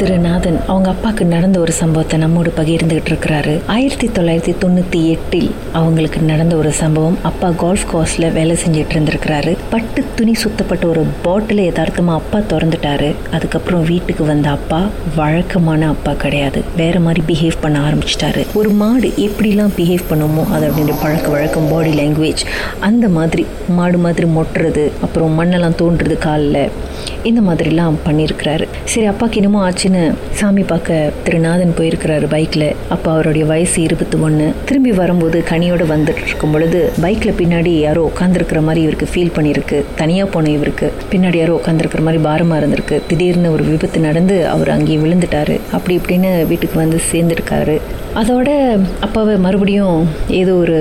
திருநாதன் அவங்க அப்பாவுக்கு நடந்த ஒரு சம்பவத்தை நம்மோடு பகிர்ந்துகிட்டு இருக்கிறாரு. ஆயிரத்தி தொள்ளாயிரத்தி தொண்ணூத்தி எட்டில் அவங்களுக்கு நடந்த ஒரு சம்பவம் அப்பா கோல்ஃப் கோர்ஸ்ல வேலை செஞ்சுட்டு இருந்திருக்கிறாரு. பட்டு துணி சுத்தப்பட்ட ஒரு பாட்டிலை யதார்த்தமாக அப்பா திறந்துட்டாரு. அதுக்கப்புறம் வீட்டுக்கு வந்த அப்பா வழக்கமான அப்பா கிடையாது. வேற மாதிரி பிஹேவ் பண்ண ஆரம்பிச்சிட்டாரு. ஒரு மாடு எப்படிலாம் பிஹேவ் பண்ணுமோ அது அப்படின்ற பழக்க வழக்கம் பாடி லாங்குவேஜ் அந்த மாதிரி மாடு மாதிரி மொட்டுறது அப்புறம் மண்ணெல்லாம் தோன்றுறது காலில் இந்த மாதிரிலாம் பண்ணியிருக்கிறாரு. சரி அப்பாக்கு என்னமோ ஆச்சுன்னு சாமி பார்க்க திருநாதன் போயிருக்கிறாரு பைக்கில் அப்போ அவருடைய வயசு இருபத்தி ஒன்று திரும்பி வரும்போது கனியோடு வந்துட்டு இருக்கும் பொழுது பைக்கில் பின்னாடி யாரோ உட்காந்துருக்கிற மாதிரி இவருக்கு ஃபீல் பண்ணியிருக்கு. தனியாக போன இவருக்கு பின்னாடி யாரோ உட்காந்துருக்கிற மாதிரி பாரமாக இருந்திருக்கு. திடீர்னு ஒரு விபத்து நடந்து அவர் அங்கேயே விழுந்துட்டாரு. அப்படி இப்படின்னு வீட்டுக்கு வந்து சேர்ந்துருக்காரு. அதோட அப்பாவை மறுபடியும் ஏதோ ஒரு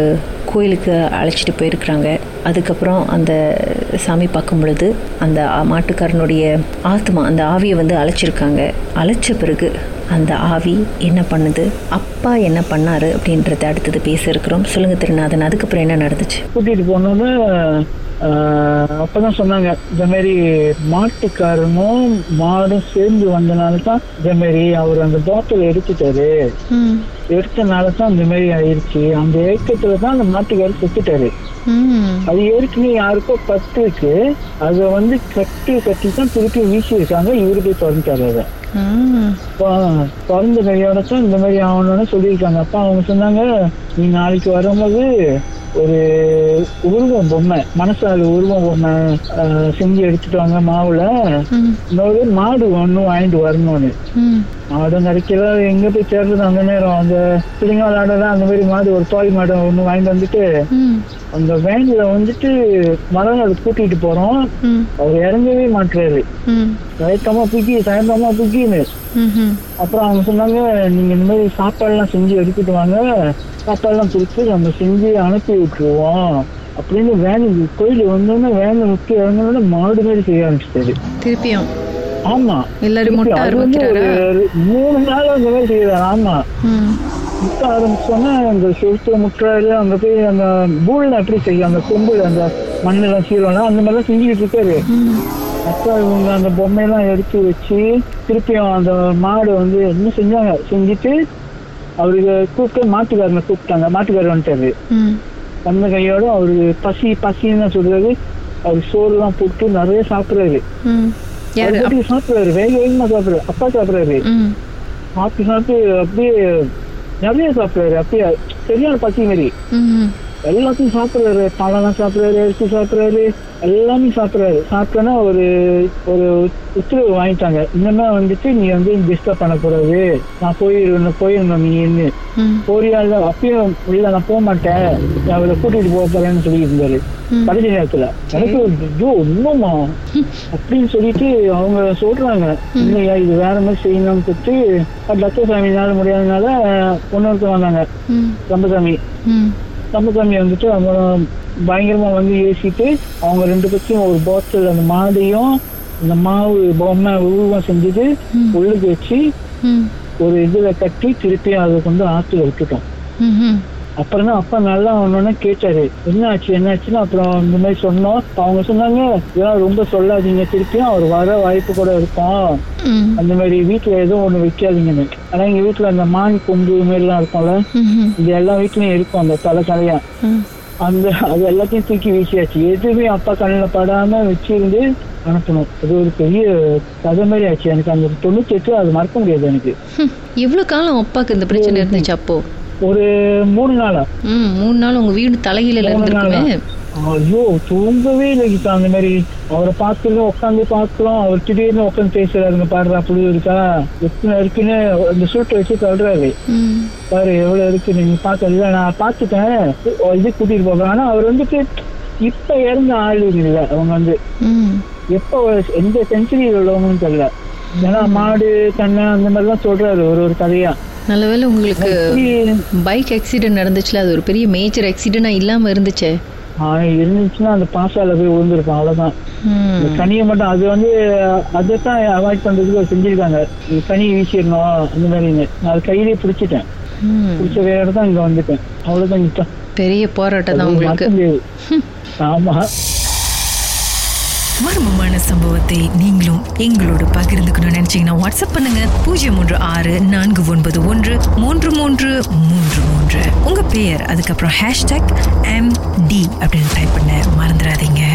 கோயிலுக்கு அழைச்சிட்டு போயிருக்கிறாங்க. அதுக்கப்புறம் அந்த சாமி பார்க்கும் பொழுது அந்த மாட்டுக்காரனுடைய ஆத்மா அந்த ஆவியை வந்து அழைச்சிருக்காங்க. அழைச்ச பிறகு அந்த ஆவி என்ன பண்ணுது? அப்பா என்ன பண்ணாரு அப்படின்றத அடுத்தது பேச இருக்கிறோம் சொல்லுங்க திருநாதன் அதுக்கப்புறம் என்ன நடந்துச்சு? கூட்டிட்டு போனோன்னு அப்பதான் சொன்னாங்க இந்த மாதிரி மாட்டுக்காரனும் மாடும் சேர்ந்து வந்தனால தான் இந்த மாதிரி அவர் அந்த பாட்டில் எடுத்துட்டாரு. எடுத்தனால தான் இந்த மாதிரி ஆயிடுச்சு. அந்த ஏக்கத்துல தான் அந்த மாட்டுக்காரர் செத்துட்டாரு. அது ஏற்கனவே யாருக்கோ பத்து இருக்கு அதை வந்து கட்டி கட்டி தான் திருப்பி வீசியிருக்காங்க இவரு போய் திறந்துட்டாரு அதை. பிறந்த கையோட தான் இந்த மாதிரி ஆகணும்னு சொல்லியிருக்காங்க. அப்பா அவங்க சொன்னாங்க நீ நாளைக்கு வரும்போது ஒரு உருவம் பொம்மை மனசால உருவம் பொம்மை செஞ்சு எடுத்துட்டு வாங்க மாவுல. இன்னொரு மாடு ஒண்ணு வாங்கிட்டு வரணும்னு. மாடு நரைக்கல எங்க போய் சேர்றது அந்த நேரம்? அந்த பிள்ளைங்க விளையாடலாம் அந்த மாதிரி மாடு ஒரு தோய் மாடு ஒண்ணு வாங்கிட்டு வந்துட்டு அந்த வேன்ல வந்துட்டு மரங்களை கூட்டிட்டு போறோம். அவர் இறங்கவே மாட்டுறாரு சயத்தமா புக்கி சயத்தமா புக்கின்னு அப்புறம் அவங்க சொன்னாங்க நீங்க இந்த மாதிரி சாப்பாடுலாம் செஞ்சு எடுத்துட்டு வாங்க. சாப்பாடுலாம் கொடுத்து நம்ம செஞ்சு அனுப்பி விட்டுருவோம். அப்படின்னு வேன் கோயில் வந்தோடனே வேன்ல முக்கி இறங்கினோட மாடு மாதிரி செய்ய ஆரம்பிச்சிட்டாரு. திருப்பியும். ஆமா. எல்லாரும் மொட்டை ஒரு மூணு நாள் அந்த மாதிரி செய்யறாரு ஆமா. முட்ட ஆரம்பிச்சோன்னா அந்த செவுத்துல முட்டுறாரு அங்க போய் அந்த பூல்ல எப்படி செய்யும். அந்த கொம்புல அந்த மண்ணெல்லாம் சீரம்லாம் அந்த மாதிரிலாம் செஞ்சுக்கிட்டு இருக்காரு. அப்போ இவங்க அந்த பொம்மையெல்லாம் எடுத்து வச்சு திருப்பியும் அந்த மாடு வந்து என்ன செஞ்சாங்க? செஞ்சுட்டு அவருக்கு கூப்பிட்டு மாட்டுக்காரனை கூப்பிட்டாங்க. மாட்டுக்காரர் வந்துட்டாரு. வந்த கையோட அவருக்கு பசி பசின்னு சொல்றாரு. அவர் சோறுலாம் போட்டு நிறைய சாப்பிடுறாரு. பாட்டுக்கு சாப்பிடுறாரு. வேக வேகமா சாப்பிடுறாரு. அப்பா சாப்பிடுறாரு. சாப்பிட்டு சாப்பிட்டு அப்படியே நிறைய சாப்பிடுறாரு. அப்படியே சரியான பசி மாதிரி எல்லாத்தையும் சாப்பிடுறாரு. பழம்லாம் சாப்பிடுறாரு அரிசி சாப்பிடுறாரு. எல்லாமே சாப்பிடுறாரு. சாப்பிட்டோன்னா ஒரு ஒரு உத்தரவு வாங்கிட்டாங்க. இன்னமே வந்துட்டு நீ வந்து டிஸ்டர்ப் பண்ணக்கூடாது நான் போயிடணும் போயிடணும் நீ என்ன ம். போறியா இல்ல அப்பயும் இல்ல நான் போக மாட்டேன். நான் அவளை கூட்டிட்டு போக போறேன்னு சொல்லிட்டு இருந்தாரு. கடைசி நேரத்துல. எனக்கு ஐயோ இன்னுமா அப்படின்னு சொல்லிட்டு அவங்க சொல்றாங்க. இல்லையா இது வேற மாதிரி செய்யணும்னு சொல்லிட்டு தத்தசாமினால முடியாதனால பொண்ணு வந்தாங்க. ம். ரம்பசாமி. ம் ரம்பசாமி வந்துட்டு அவங்க பயங்கரமா வந்து ஏசிட்டு அவங்க ரெண்டு பத்தியும் ஒரு பாட்டில் அந்த மாடையும் இந்த மாவு பொம்மை உருவம் செஞ்சுட்டு உள்ளுக்கு வச்சு ஒரு இதுல கட்டி திருப்பி அதை கொண்டு ஆத்துல விட்டுட்டோம். அப்புறம் தான் அப்பா நல்லா ஒன்னொன்னு கேட்டாரு என்ன ஆச்சு என்ன ஆச்சுன்னு அப்புறம் இந்த மாதிரி சொன்னோம். அவங்க சொன்னாங்க இதெல்லாம் ரொம்ப சொல்லாதீங்க திருப்பியும் அவர் வர வாய்ப்பு கூட இருக்கும். அந்த மாதிரி வீட்டுல எதுவும் ஒண்ணு வைக்காதீங்கன்னு. ஆனா எங்க வீட்டுல அந்த மான் கொம்பு மாதிரி எல்லாம் இருக்கும்ல இது எல்லா வீட்லயும் இருக்கும் அந்த தலை தலையா. அந்த அது எல்லாத்தையும் தூக்கி வீசியாச்சு. எதுவுமே அப்பா கண்ணில் படாம வச்சிருந்து அனுப்பணும். அது ஒரு பெரிய கதை மாதிரி ஆச்சு. எனக்கு அந்த தொண்ணூத்தி எட்டு அது மறக்க முடியாது எனக்கு. எவ்வளவு காலம் அப்பாக்கு இந்த பிரச்சனை இருந்துச்சு அப்போ? ஒரு மூணு நாளா? ம் மூணு நாள் உங்க வீடு தலையில இருந்திருக்குமே. ஐயோ தூங்கவே இல்லை கீதா. அந்த மாதிரி அவரை பார்த்துருக்கோம் உட்காந்து பார்க்கிறோம். அவர் திடீர்னு உட்காந்து பேசுறாருங்க. பாடுறா புழு இருக்கா? எத்தனை இருக்குன்னு அந்த சூட்டை வச்சு சொல்றாரு ம். பாரு எவ்வளவு இருக்கு. நீங்க பாக்கல நான் பார்த்துட்டேன். இது கூட்டிட்டு போகிறேன் ஆனா அவர் வந்துட்டு இப்ப இறந்த ஆள் இல்லை. அவங்க வந்து எப்போ எந்த செஞ்சுரியில் உள்ளவங்கன்னு தெரியல. ஏன்னா மாடு கண்ணை அந்த மாதிரிலாம் சொல்றாரு. ஒரு ஒரு கதையா. நல்லவேளை உங்களுக்கு பைக் ஆக்சிடென்ட் நடந்துச்சுல அது ஒரு பெரிய மேஜர் ஆக்சிடென்டா இல்லாம இருந்துச்சே. இருந்துச்சுன்னா அந்த பாசால போய் விழுந்திருக்கும் அவ்வளவுதான். கனியை மட்டும் அது வந்து அதைத்தான் அவாய்ட் பண்றதுக்கு செஞ்சிருக்காங்க. கனி வீசிடணும் அந்த மாதிரிங்க நான் அது கையிலேயே பிடிச்சிட்டேன். பிடிச்ச வேற தான் இங்க வந்துட்டேன். அவ்வளவுதான் பெரிய போராட்டம் தான் உங்களுக்கு. ஆமா. மர்மமான சம்பவத்தை நீங்களும் எங்களோடு பகிர்ந்துக்கணும்னு நினைச்சீங்கன்னா வாட்ஸ்அப் பண்ணுங்க. பூஜ்ஜியம் மூன்று ஆறு நான்கு ஒன்பது ஒன்று மூன்று மூன்று மூன்று மூன்று. உங்க பெயர் அதுக்கப்புறம் ஹேஷ்டாக் எம் டி அப்படின்னு டைப் பண்ண மறந்துடாதீங்க.